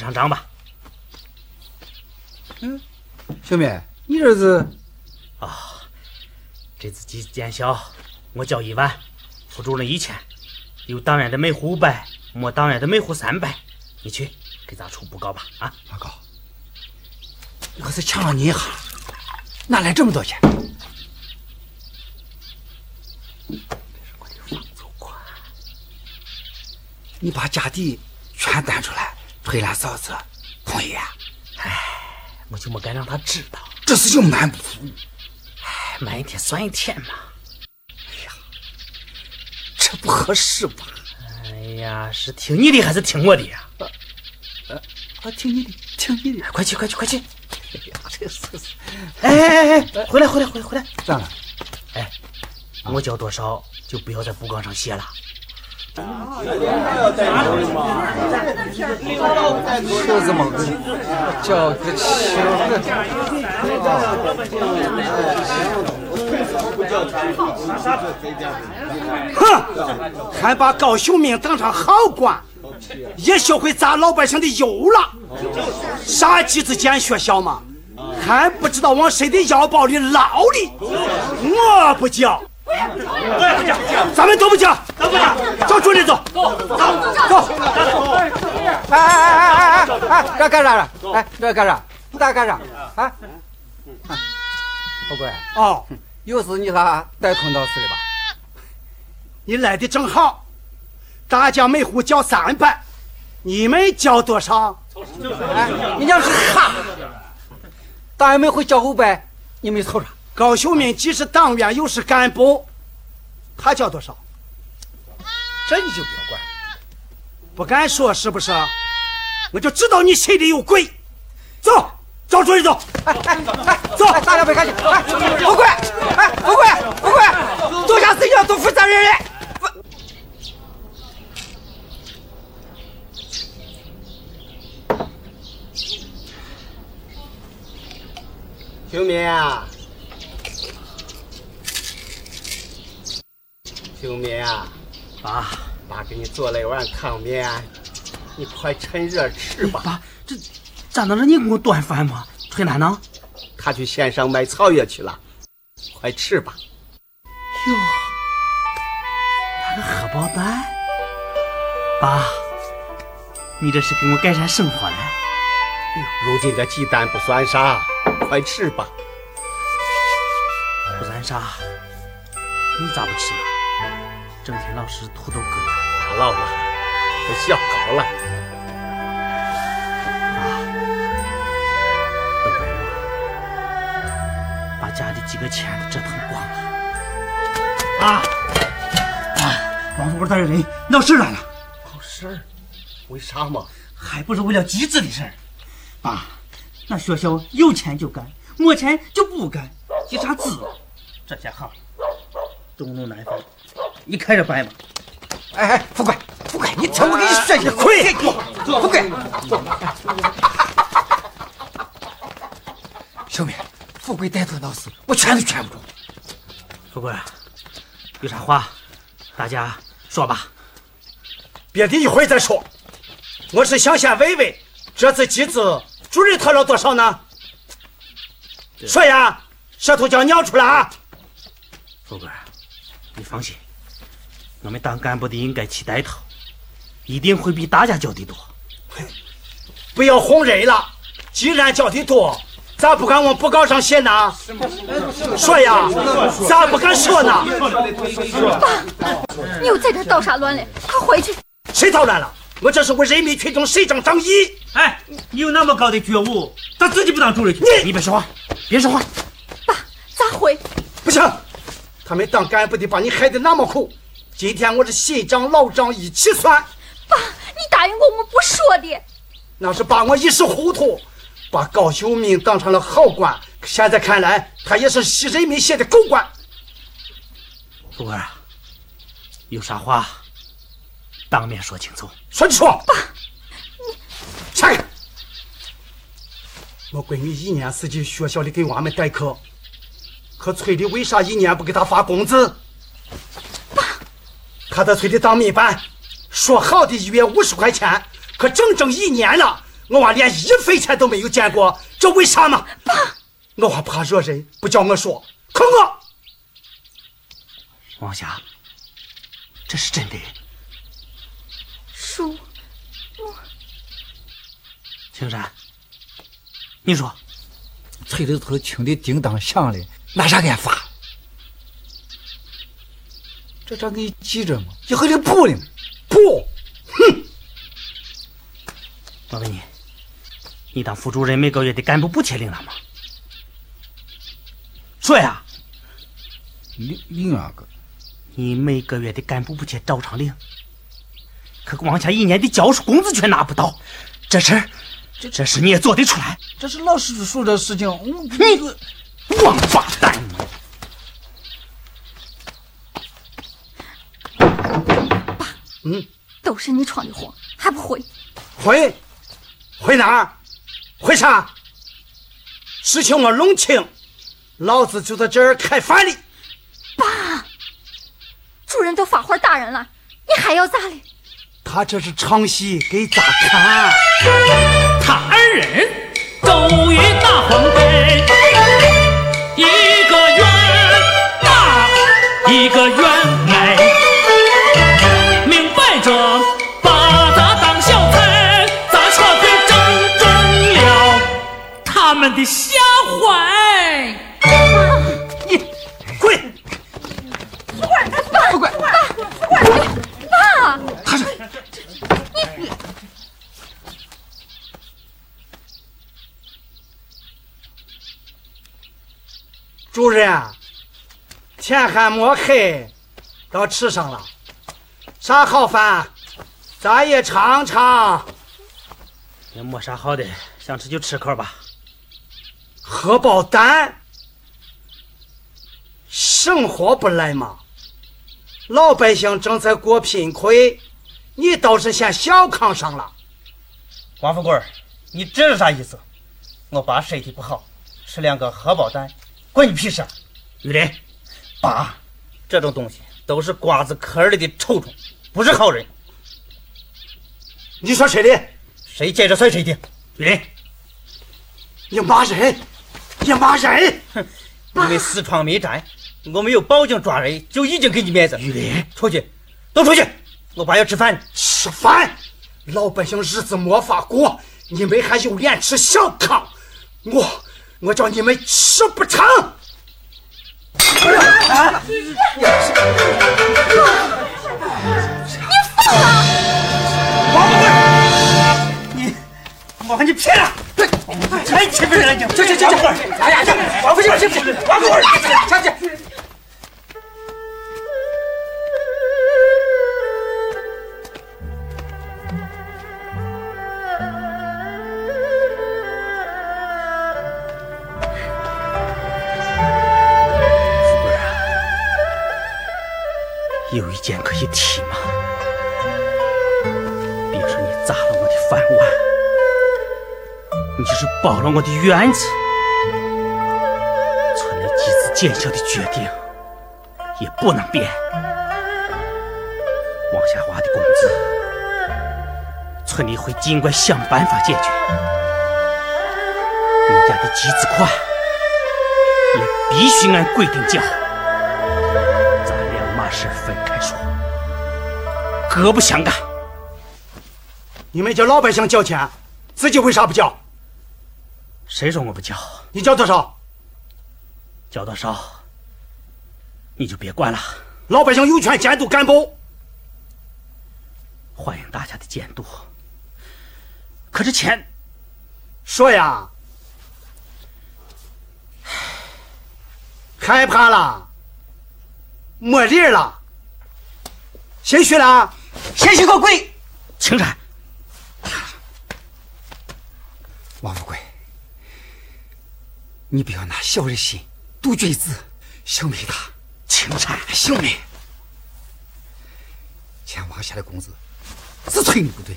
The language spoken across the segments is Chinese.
上账吧。嗯小妹，你这是这次几见效，我交一万，副主任一千，有党员的每户五百，没党员的每户三百。你去给咱处布告吧，啊！报告，我是抢了你一下，哪来这么多钱？你把家底全担出来，推俺嫂子同意啊？我就没敢让他知道，这事就瞒不住，哎瞒一天算一天嘛。哎呀这不合适吧？哎呀，是听你的还是听我的呀？我听你的，听你的。快去，快去，快去！哎呀，这是哎哎哎，回来，回来，回来，回来！咋了？哎我交多少就不要在布告上写了。说这么个叫个情，哼，还把高秀敏当成好官，也学会砸老百姓的油了。啥鸡子建学校嘛，还不知道往谁的腰包里捞哩。我不叫交，咱们都不交，都不交，找主任走，走走走。哎哎哎哎哎哎，这干啥了？哎，这干啥？你咋干啥？啊？老贵，哦，又是你俩带头闹事的吧？你来的正好，大家每户交三百，你们交多少？哎，你娘是哈！党员们会交五百，你们凑上。高秀敏既是党员又是干部，他交多少？这你就不要管。不敢说是不是？我就知道你心里有鬼。走，找主任走。哎哎哎，走，大家别客气。哎，富贵，哎，富贵，富贵，做啥事情都负责任的。秀敏啊，秀敏啊，爸，爸给你做了一碗汤面，你快趁热吃吧。爸，这咋能让你给我端饭吗？春楠呢？他去县上买草药去了，快吃吧。哟，那个荷包蛋，爸，你这是给我改善生活嘞？如今这鸡蛋不算啥，快吃吧。不算啥，你咋不吃呢？整天老师土豆哥。打老了，我小高了。啊都怪我，把家里几个钱都折腾光了。啊啊！王副官大人闹事来了，闹事儿？为啥嘛？还不是为了集资的事儿。爸，那学校有钱就干，没钱就不干，急啥资？这些行，东路南风，你看着办吧。哎哎，富贵，富贵，你听我给你说一回。富贵，小妹，富贵带头闹事，我劝都劝不住。富贵，有啥话，大家说吧。别的一会儿再说。我是想先问问，这次集资主任掏了多少呢？说呀，舌头叫尿出来啊！富贵，你放心，我们当干部的应该起带头，一定会比大家交的多。不要哄人了。既然交的多，咋不敢往布告上写呢？说呀，咋不敢说呢？爸你又在这捣啥乱嘞？快回去！谁捣乱了？我这是为人民群众伸张正义。哎，你有那么高的觉悟，咋自己不当主任去？你你别说话，别说话。爸，咋回？不行，他们当干部的把你害得那么苦，今天我是新账老账一起算。爸，你答应过我们不说的。那是爸我一时糊涂，把高秀敏当成了好官，现在看来他也是吸人民血的狗官。富贵啊，有啥话当面说清楚。说就说。爸，你下去。我闺女一年四季学校里给娃们代课，可村里为啥一年不给她发工资？爸，她在村里当民办，说好的一月五十块钱，可整整一年了，我娃连一分钱都没有见过，这为啥嘛？爸，我娃怕惹人，不叫我说，可我。王霞，这是真的。叔，我。青山，你说，村里头听的叮当响的，拿啥给俺发？这账给你记着嘛？以后得补的嘛？补？哼！我问你，你当副主任每个月的干部补贴领了吗？说呀！领领啊个。你每个月的干部补贴照常领，可王家一年的教师工资却拿不到，这事儿，这这事你也做得出来？这是老师说的事情，你王八蛋！爸，嗯，都是你闯的祸，还不回？回，回哪儿？回啥？事情我弄清，老子就在这儿开饭哩。爸。主人都发话打人了，你还要咋嘞？他这是唱戏给咋看？他二人周瑜大黄盖，一个愿打，一个愿们的下怀？你滚！不管，爸，不管，爸，他是你，主任，天还没黑，都吃上了，啥好饭，咱也尝尝。也没啥好的，想吃就吃口吧。荷包蛋，生活不来嘛？老百姓正在过贫困，你倒是先小康上了。王富贵，你这是啥意思？我爸身体不好，吃两个荷包蛋，关你屁事！玉林，爸，这种东西都是瓜子壳里的臭虫，不是好人。你说谁的？谁接着算谁的。玉林，你骂人，你骂人！哼，因为私闯民宅。我没有报警抓人，就已经给你面子。出去，都出去！我爸要吃饭。吃饭？老百姓日子没法过，你们还有脸吃小康？我，我叫你们吃不成！啊！你疯了！王富贵，你，我把你骗了！太欺负人了！你，去去去去！哎呀，去！王富贵，去去！王富贵，下去！有一件可以提吗？别说你砸了我的饭碗，你就是包了我的院子，村里几次见效的决定也不能变。王夏华的工资，村里会尽快想办法解决。你家的集资款也必须按规定交。咱俩嘛事分开说，各不相干。你们叫老百姓交钱，自己为啥不交？谁说我不交？你交多少？交多少，你就别管了。老百姓有权监督干部。欢迎大家的监督。可是钱，说呀，害怕了，没理儿了。先去了，先去个鬼！青山，王富贵，你不要拿小人心度君子。小梅他，青山，小梅，钱王下的工资只催你不对，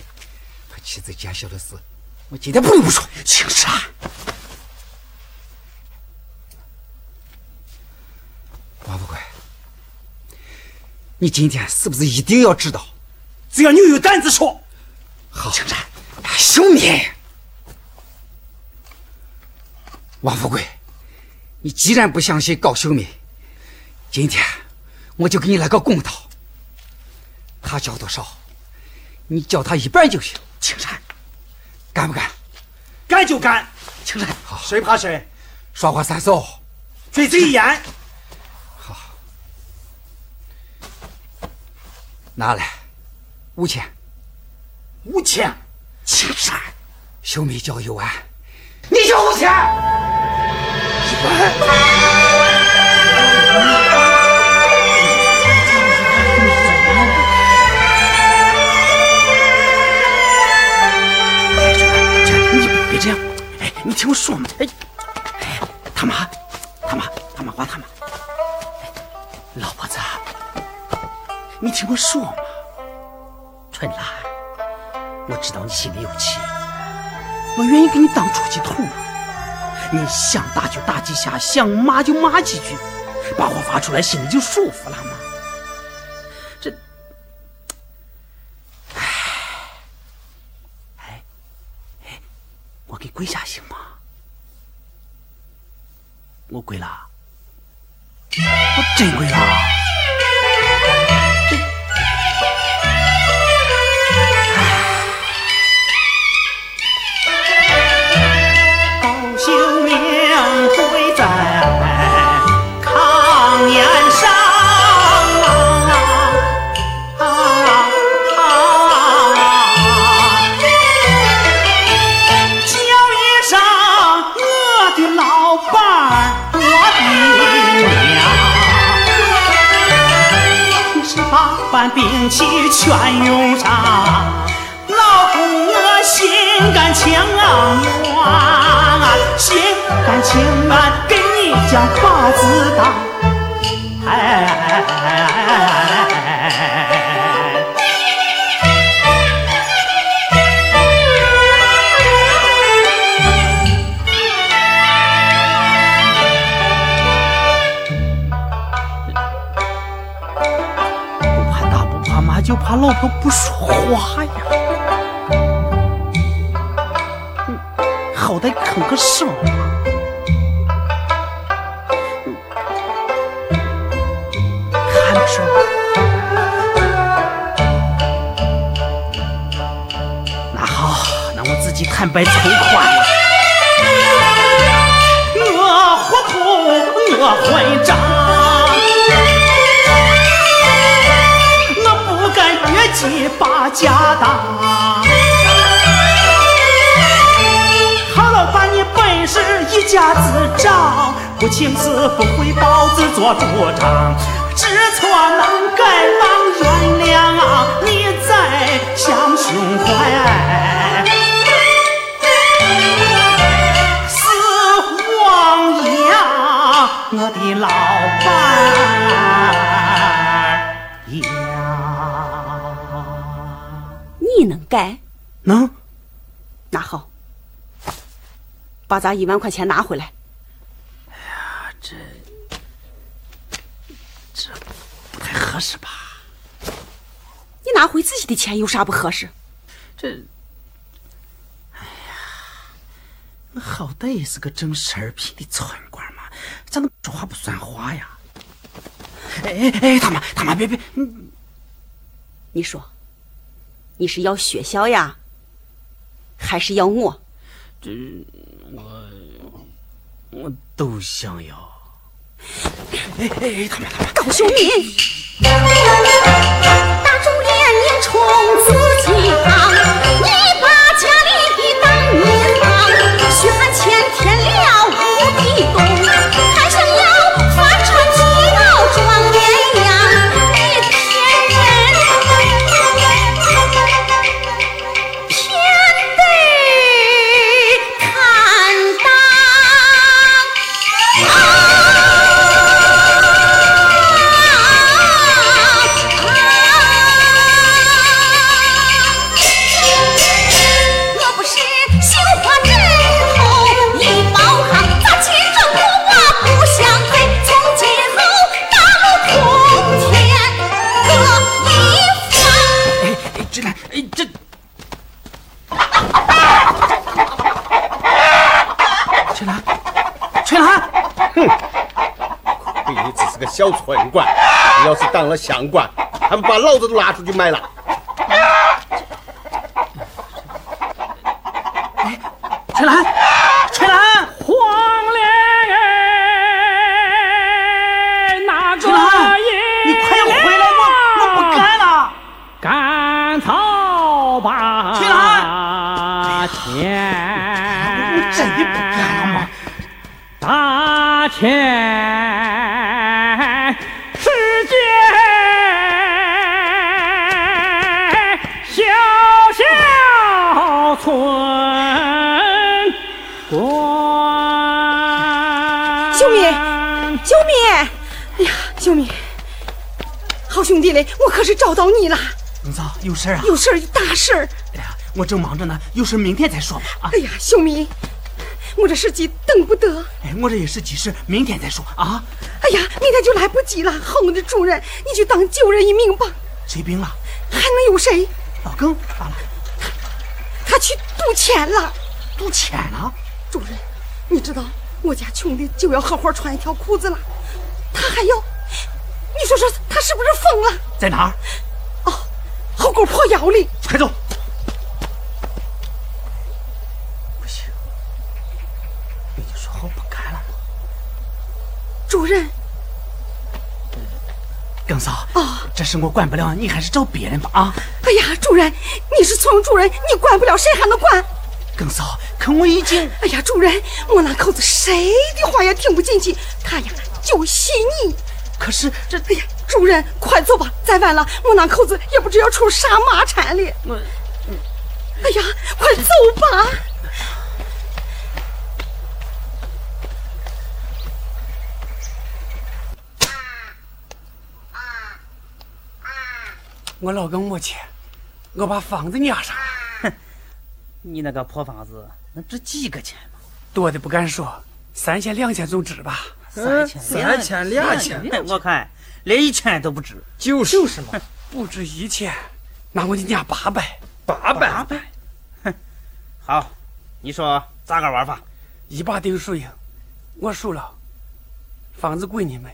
他妻子奸小的事，我今天不能不说。青山，王富贵，你今天是不是一定要知道？只要你有胆子说，好，青山，小梅，王富贵，你既然不相信高秀敏，今天我就给你来个公道。他交多少，你交他一半就行。青山，干不干？干就干，青山，好，谁怕谁？说话算数，嘴贼一言，拿来五千。五千。青山，秀敏交一万，你交五千。你别这样，哎，你听我说嘛，哎，哎，他妈，他妈，他妈管他妈，哎老婆子，你听我说嘛，春兰，我知道你心里有气，我愿意给你当出气筒，你想打就打几下，想骂就骂几句，把话发出来，心里就舒服了嘛。这，哎，哎，我给跪下行吗？我跪了，我真跪了。兵器全用上，老公我心甘情愿，心甘情愿给你将耙子当。哎。怕骂，就怕老婆不说话呀。好歹吭个声嘛。嗯还不说？那好，那我自己坦白从宽了。我糊涂，我混账。敢越级把家当。好老板你本事一家子长，不请自不回报，自作主张，知错能改，望原谅啊，你再想胸怀。你能改？能？那好，把咱一万块钱拿回来。哎呀这这不太合适吧？你拿回自己的钱有啥不合适？这，哎呀，我好歹也是个正十二品的村官嘛，咋能说话不算话呀？哎哎哎，他妈他妈别别，嗯你说，你是要学校呀，还是要我？这我我都想要。哎哎，他妈他妈高秀敏，打肿脸你冲自己行，你把家里当银行，血汗钱填了无底洞，小村官，你要是当了乡官，还不把老子都拉出去卖了？嘞，我可是找到你了，公嫂有事啊？有事儿大事儿。哎呀，我正忙着呢，有事明天再说吧。啊，哎呀，秀敏，我这是急等不得。哎，我这也是急事，明天再说啊。哎呀，明天就来不及了。好，我的主人，你就当救人一命吧。谁病了？还能有谁？老耿咋了？他去赌钱了。赌钱了？主人，你知道我家穷的就要合伙穿一条裤子了，他还要，你说说他是不是疯了？在哪儿？哦，后沟破窑里。快走！不行，已经说好不干了。主任，耿嫂，哦，这事我管不了，你还是找别人吧啊。哎呀，主任，你是村主任，你管不了，谁还能管？耿嫂，可我已经……哎呀，主任，我那口子谁的话也听不进去，他呀就信你。可是这……哎呀，主人，快走吧，再晚了，我那口子也不知要出啥麻缠了。我……哎呀，快走吧！我老耿没钱，我把房子压上了，你那个破房子能值几个钱吗？多的不敢说，三千两千总值吧。三千三千两千，我看连一千都不值。就是就是嘛，不止一千，那我得压八百。八百，八百。好，你说咋个玩法？一把定输赢，我输了，房子归你们；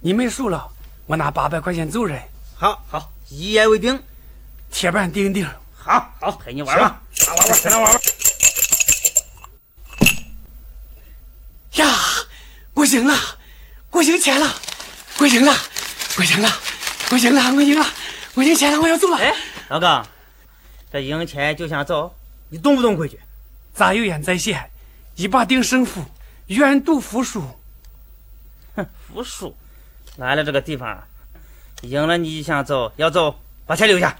你们输了，我拿八百块钱走人。好好，一言为定。铁板钉钉。好好，陪你玩吧，来玩玩，跟他玩玩。呀，我赢了，我赢钱了，我赢了，我赢了，我赢了，我赢了，我赢钱了，我要走了。哎，老哥，这赢钱就想走，你动不动规矩？咱有言在先，一把定胜负，愿赌服输。哼，服输。来了这个地方，赢了你就想走，要走把钱留下。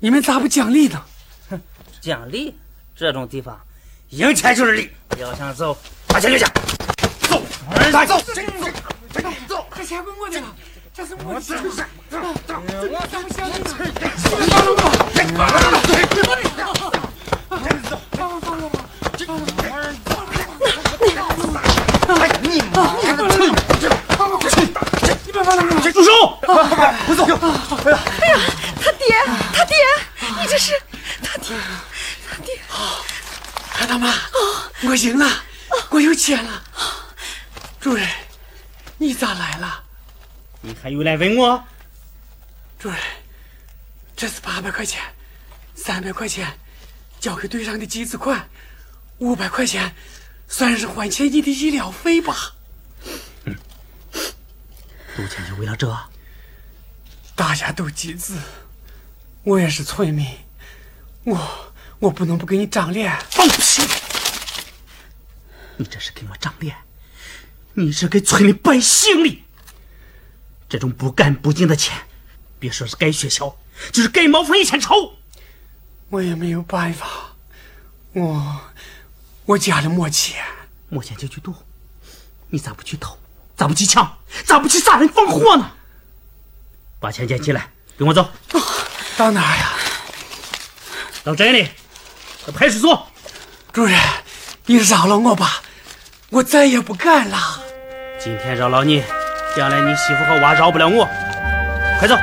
你们咋不讲理呢？哼奖励这种地方，赢钱就是利。要想走，把钱留下。走，快走，走，走。这钱归我的了，这是我的事。我怎么想的？住手！哎呀，他爹，他爹，你这是他爹，他爹。看到吗？我赢了，我有钱了。主任，你咋来了？你还有来问我？主任，这是八百块钱，三百块钱交给队上的集资款，五百块钱算是还钱你的医疗费吧。赌钱就为了这？大家都集资，我也是村民，我我不能不给你长脸。放屁！你这是给我长脸，你是给村里百姓的。这种不干不净的钱，别说是盖学校，就是盖茅房也嫌丑。我也没有办法，我我家里没钱，没钱就去赌，你咋不去偷？咋不去抢？咋不去杀人放火呢？把钱捡起来，跟我走。到哪呀？到镇里，到派出所。主任，你饶了我吧，我再也不敢了。今天饶了你，将来你媳妇和娃饶不了我。快走！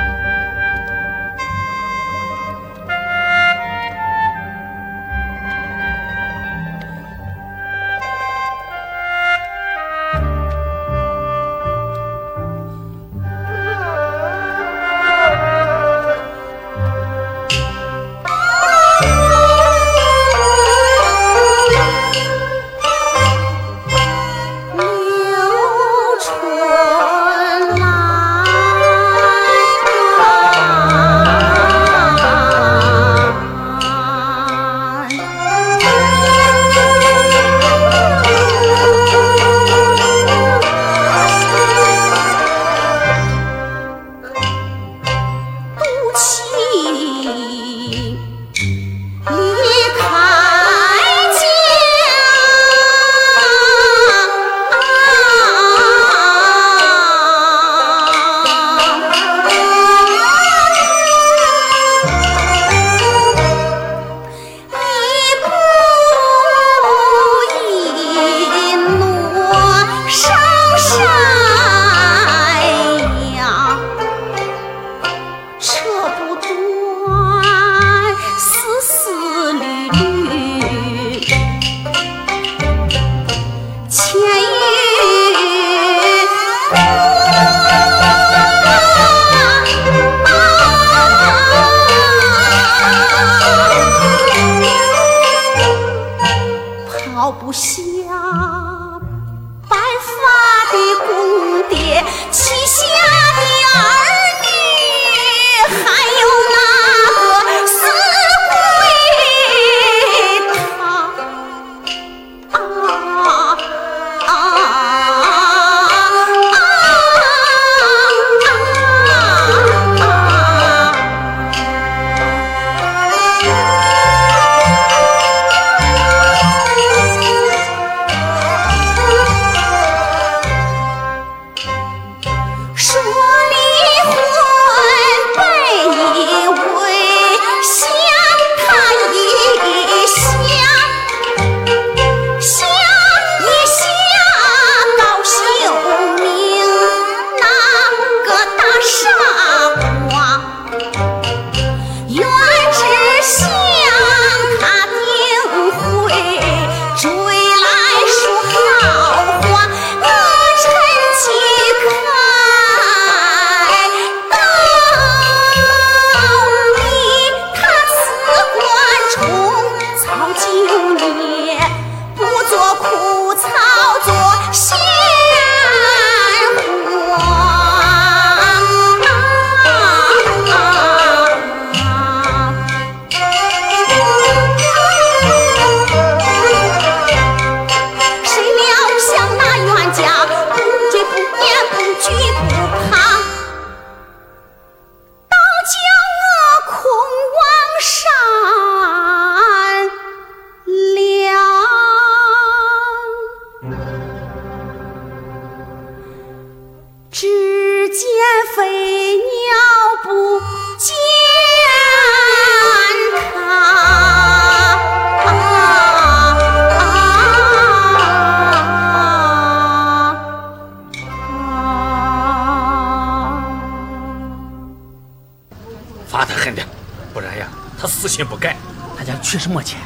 死心不改。他家确实没钱，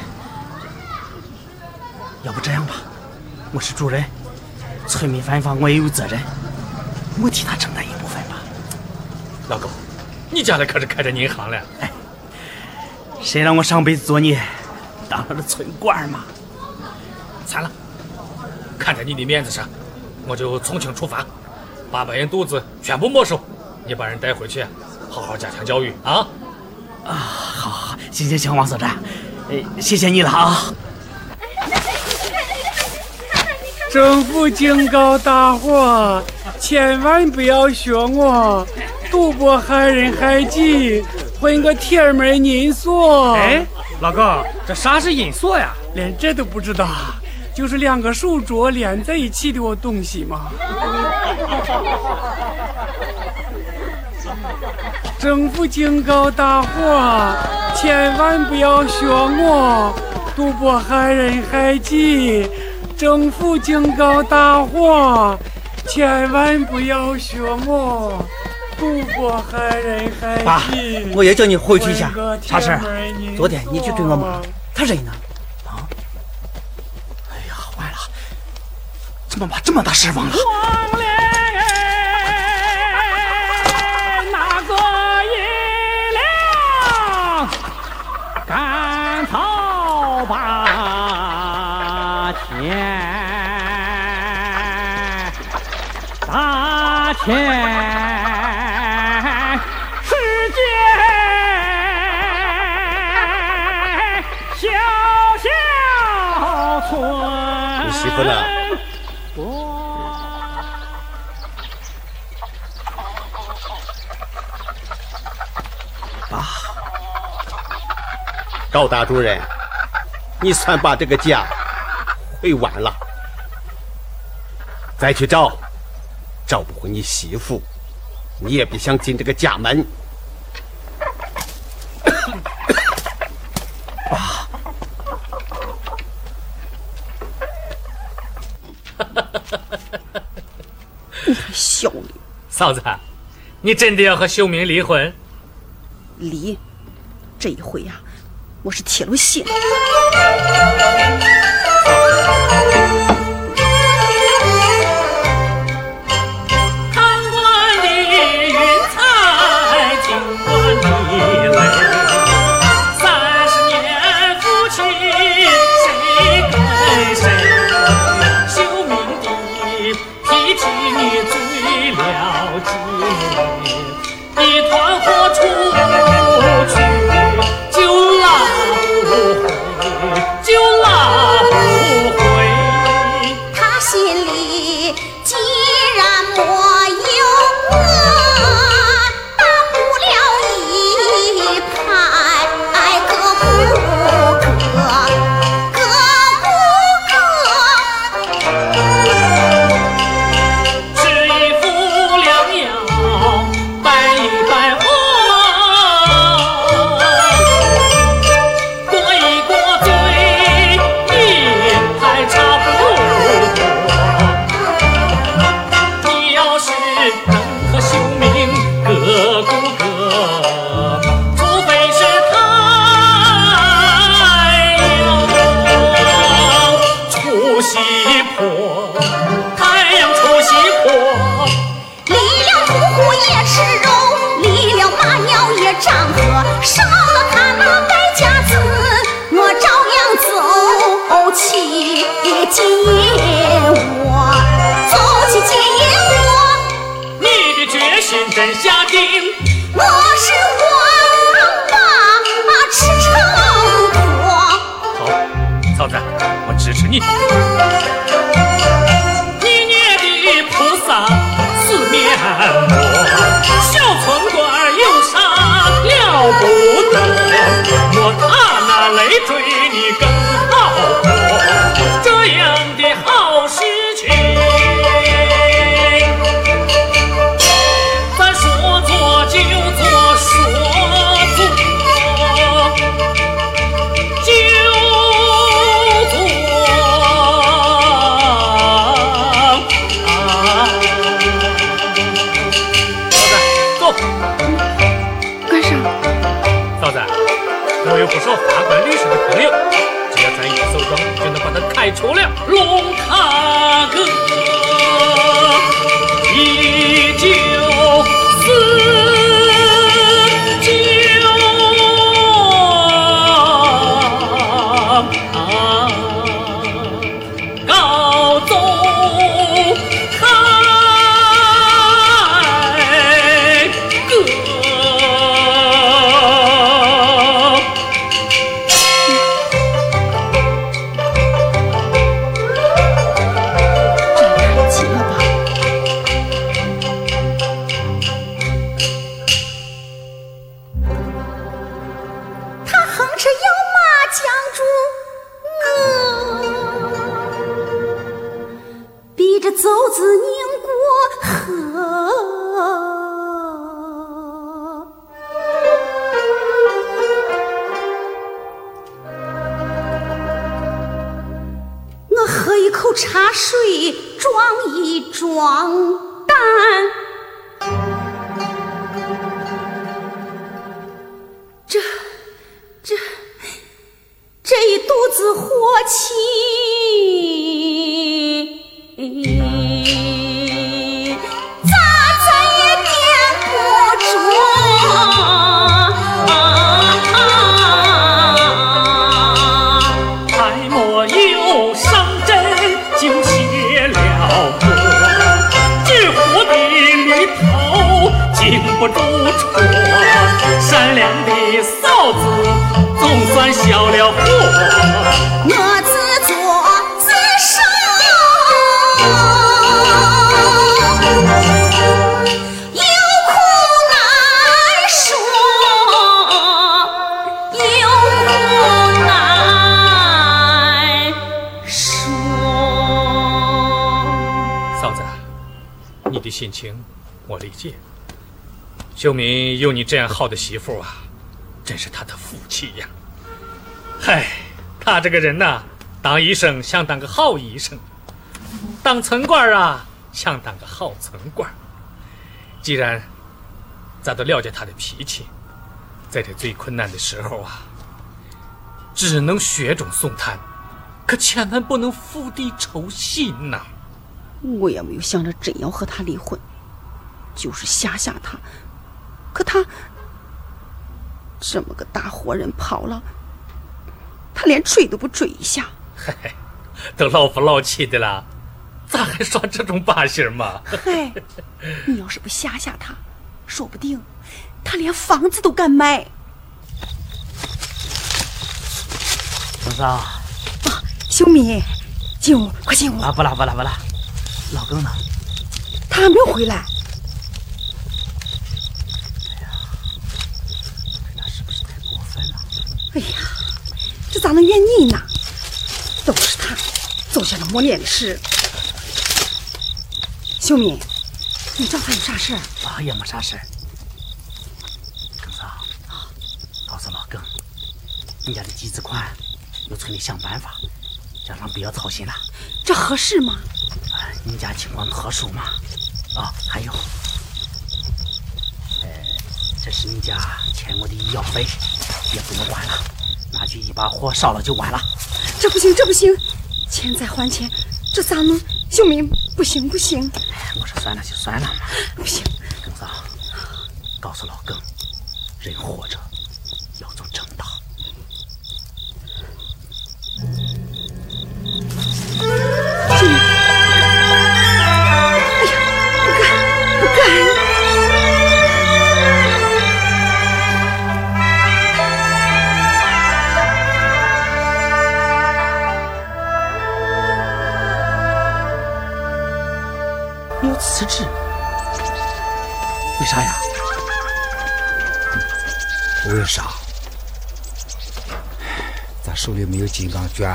要不这样吧，我是主任，村民犯法我也有责任，我替他承担一部分吧。老高，你家里可是开着银行了。谁让我上辈子做你当了个村官嘛？算了，看在你的面子上，我就从轻处罚，八百元肚子全部没收。你把人带回去，好好加强教育啊！行行行，王所长，呃，谢谢你了啊！政府警告大伙，千万不要学我，赌博害人害己，混个铁门银锁。哎，老哥，这啥是银锁呀？连这都不知道，就是两个手镯连在一起的东西嘛。政府警告大伙，千万不要学我，赌博害人害己。政府警告大伙，千万不要学我，赌博害人害己。爸，我也叫你回去一下。啥事？昨天你去追我妈锁，她人呢？啊？哎呀，完了！怎么把这么大事忘了？村。你媳妇呢？高大主任，你算把这个家毁完了。再去找，找不回你媳妇，你也别想进这个家门。小李嫂子，你真的要和秀明离婚？离，这一回呀、我是铁了心。看惯你云彩，听惯你泪，三十年夫妻受法官、律师的朋友，只要咱一搜证，就能把他开除了。是要麻将军我逼着走子宁过河。我喝一口茶水壮一壮胆算消了火。我自作自受，有苦难说，有苦难说。嫂子，你的心情我理解。秀敏有你这样好的媳妇啊，真是她的福气呀。嗨，他这个人呐，当医生想当个好医生，当村官啊想当个好村官。既然咱都了解他的脾气，在这最困难的时候啊，只能雪中送炭，可千万不能釜底抽薪呐、我也没有想着真要和他离婚，就是吓吓他。可他这么个大活人跑了，他连追都不追一下。嘿嘿，都老夫老妻的了，咋还耍这种把戏嘛？嗨，你要是不吓吓他，说不定他连房子都敢卖。董事长秀敏，进屋，快进屋。啊，不啦不啦不啦，老公呢？他还没有回来。哎呀那是不是太过分了？哎呀，这咋能怨你呢？都是他做下了磨练的事。秀敏，你找他有啥事儿？啊，也没啥事儿。耿嫂，告诉老耿，你家的集资款，由村里想办法，家长不要操心了。这合适吗？啊，你家情况特殊嘛。啊，还有，呃，这是你家欠我的医药费，也不能管了，拿去一把火烧了就完了。这不行，这不行，欠债还钱，这咋弄？秀敏，不行不行，哎，我说算了就算了嘛。不行，耿嫂，告诉老耿，人活着要走正道。秀啥呀？为啥？咱手里没有金刚卷，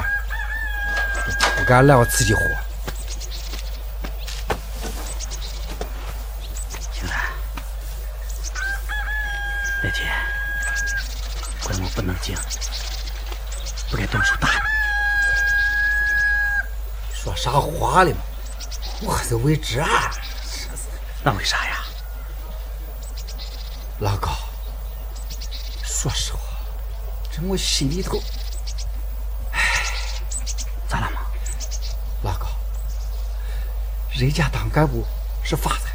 不敢揽我自己活。青兰，那天怪我不能静，不该动手打你。说啥话了嘛？我还是为职啊！那为啥呀？我心里头，咋了嘛？老高，人家当干部是发财，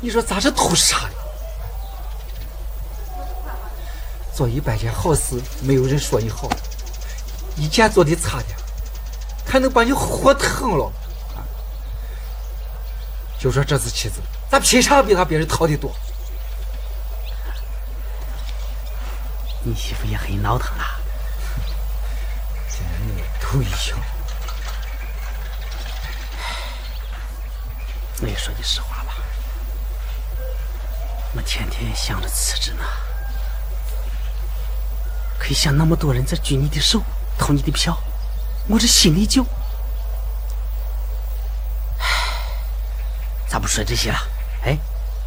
你说咱是图啥呢？做一百件好事，没有人说你好；一件做的差点，还能把你活疼了。就说这次妻子，咱凭啥比他别人掏的多？你媳妇也很闹腾啊。真头一样。我也说句实话吧，我天天想着辞职呢，可以想那么多人在举你的手，投你的票，我这心里就，唉咋不说这些了？哎，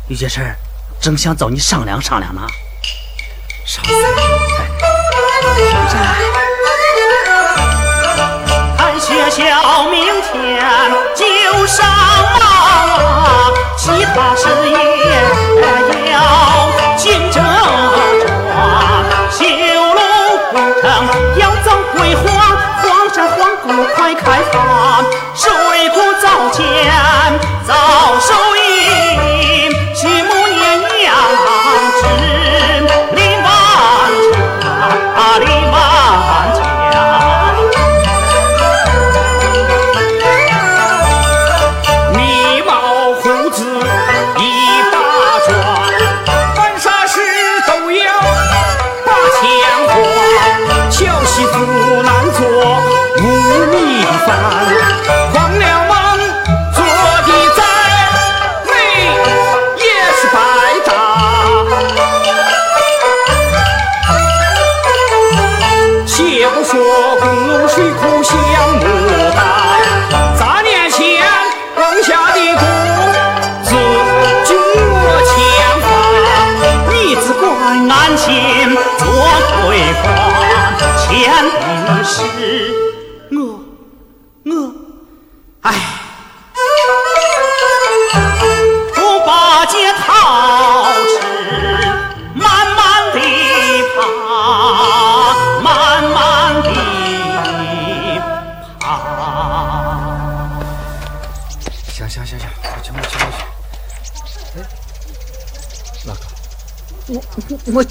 有些事儿正想找你商量商量呢。上山，俺学校明天就上啊，其他事业要紧着抓，修路工程要早规划，荒山荒谷快开发，水库造建早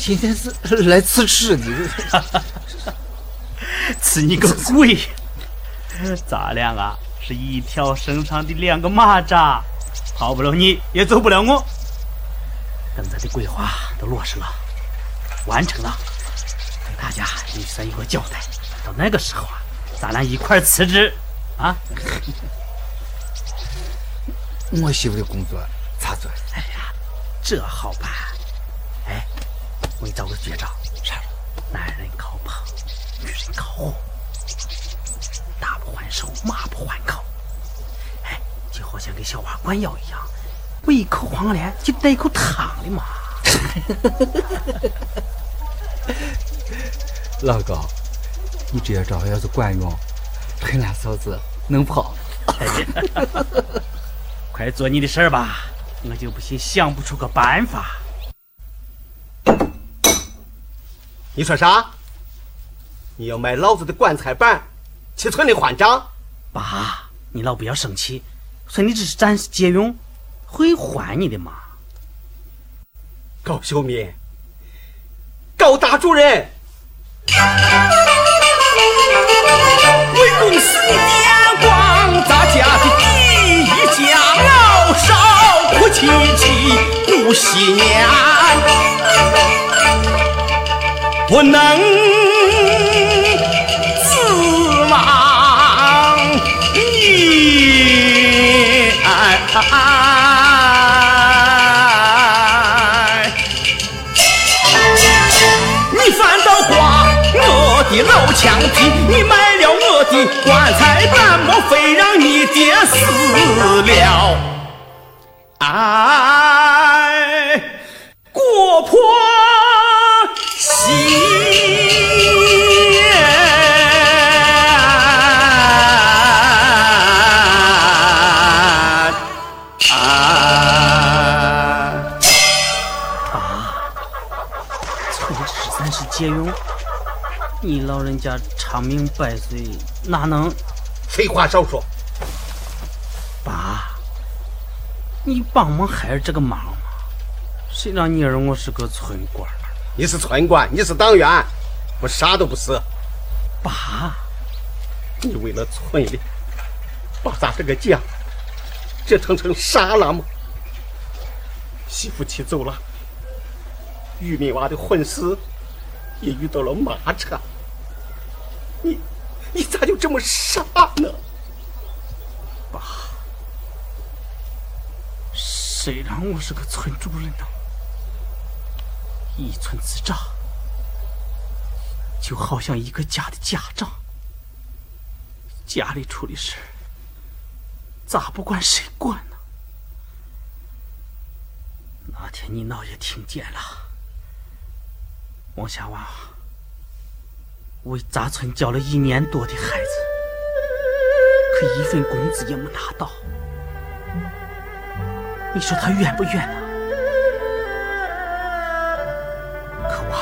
今天是来吃吃的，吃你个鬼！咱俩啊是一条绳上的两个蚂蚱，跑不了你，也走不了我。等咱的规划都落实了，完成了，给大家也算有个交代。到那个时候啊，咱俩一块儿辞职啊！我媳妇的工作咋做？哎呀，这好办。哎，我给你找个绝招，啥？男人靠旁，女人靠哄，打不还手，骂不还口。哎，就好像给小娃灌药一样，胃口黄连就带一口汤的嘛。老高，你这招要是管用，陈兰嫂子能跑。快做你的事儿吧，我就不信想不出个办法。你说啥？你要买老子的棺材板，去村里还账？爸，你老不要生气，说你只是暂时借用，会还你的嘛。高秀敏，高大主任，为公司点光，咱家的第一家老少哭戚戚不惜年，不能自忘念。你反倒花我的老墙皮，你买了我的棺材板，莫非让你爹死了？哎，国破你老人家长命百岁，哪能？废话少说。爸，你帮忙孩儿这个忙嘛？谁让你儿我是个村官？你是村官，你是党员，我啥都不是。爸，你为了村里，把咱这个家折腾成啥了吗？媳妇气走了，玉米娃的婚事也遇到了马车，你你咋就这么傻呢？爸，谁让我是个村主任呢？一村之长，就好像一个家的家长，家里出的事，咋不管谁管呢？那天你姥爷听见了，王小娃为杂村教了一年多的孩子，可一份工资也没拿到，你说他冤不冤呢？可我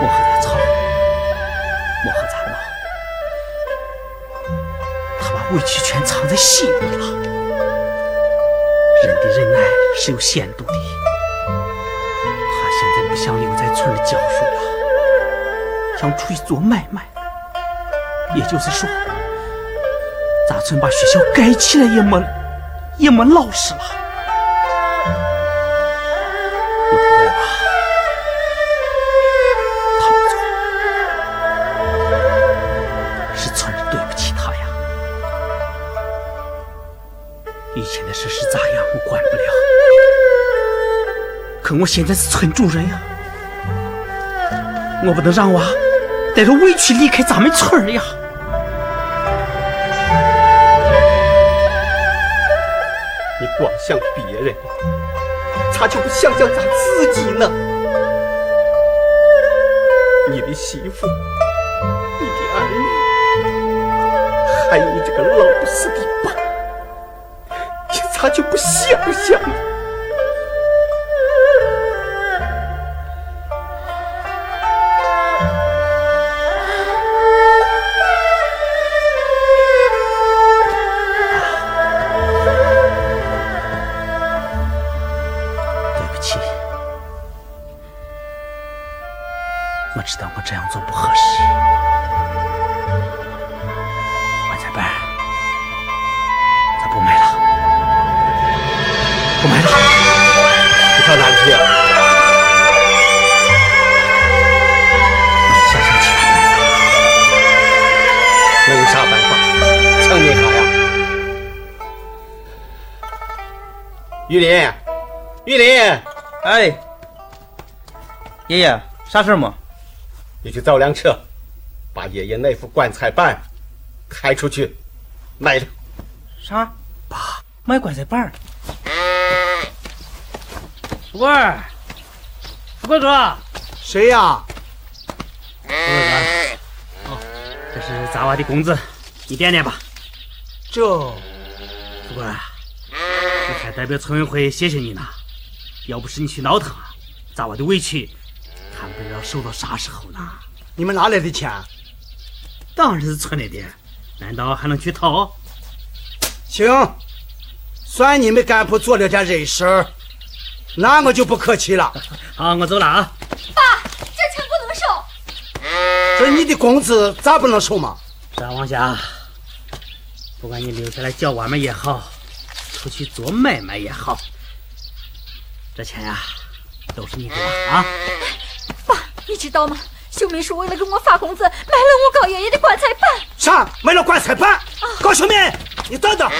我和他吵，我和他闹，他把委屈全藏在心里了。人的忍耐是有限度的，他现在不想留在村里教书了，想出去做买卖。也就是说，咱村把学校盖起来也没也没老师了。是村里对不起他呀。以前的事是咋样，我管不了。可我现在是村主任呀，我不能让娃带着委屈离开咱们村儿呀。你光想别人，咋就不想想咱自己呢？你的媳妇，你的儿女，还有你这个老不死的爸，你咋就不想想呢？这样做不合适。棺材板儿，咱不买了，不买了。你上哪里去下乡去买了。能有啥办法？强扭他呀？玉林，玉林，哎，爷爷，啥事儿么？你去造辆车，把爷爷那副棺材板开出去，卖了。啥？爸，卖棺材板儿。富贵儿，富贵哥，谁呀？富贵哥，哦，这是咱娃的工资，你点点吧。这富贵儿，我还代表村委会谢谢你呢。要不是你去闹腾，咱娃的委屈还不知道受到啥时候呢。你们哪来的钱？当然是村里的，难道还能去讨？行，算你们干部做了点人事儿，那我就不客气了。好，我走了啊。爸，这钱不能收。这你的工资咋不能收嘛？张王霞，不管你留下来教我们也好，出去做买卖也好，这钱呀、都是你的了啊。爸，你知道吗？秀梅是为了给我发工资，买了我高爷爷的棺材板。啥？买了棺材板？高秀梅，你等等，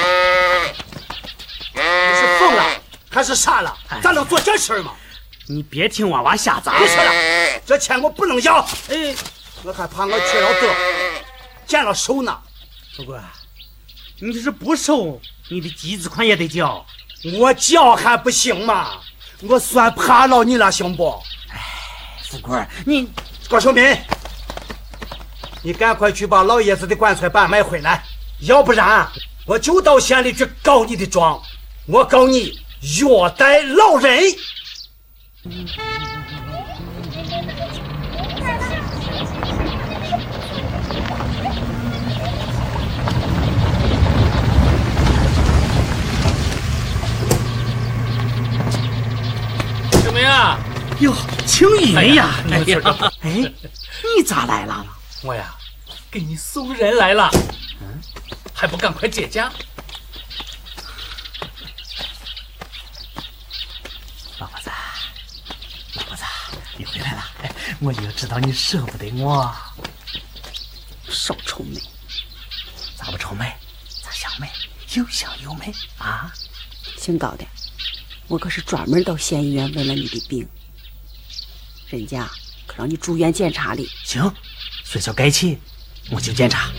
你是疯了还是傻了？咱能做这事儿吗？你别听娃娃瞎砸。不是了，这钱我不能要。哎，我还怕我去了得，见了手呢。不过，你就是不收，你的集资款也得交。我交还不行吗？我算怕了你了，行不？富贵，你高秀敏，你赶快去把老爷子的棺材板买回来，要不然我就到县里去告你的状，我告你虐待老人。秀梅啊，哟，青云呀，哎哎呀呀，哎，你咋来了？我呀，给你送人来了，嗯，还不赶快接驾？老婆子，老婆子，你回来了，哎，我就知道你舍不得我。少愁眉，咋不愁眉？咋想眉？又想又美啊！姓高的，我可是专门到县医院问了你的病，人家可让你住院检查哩。行，学校该起，我就检查。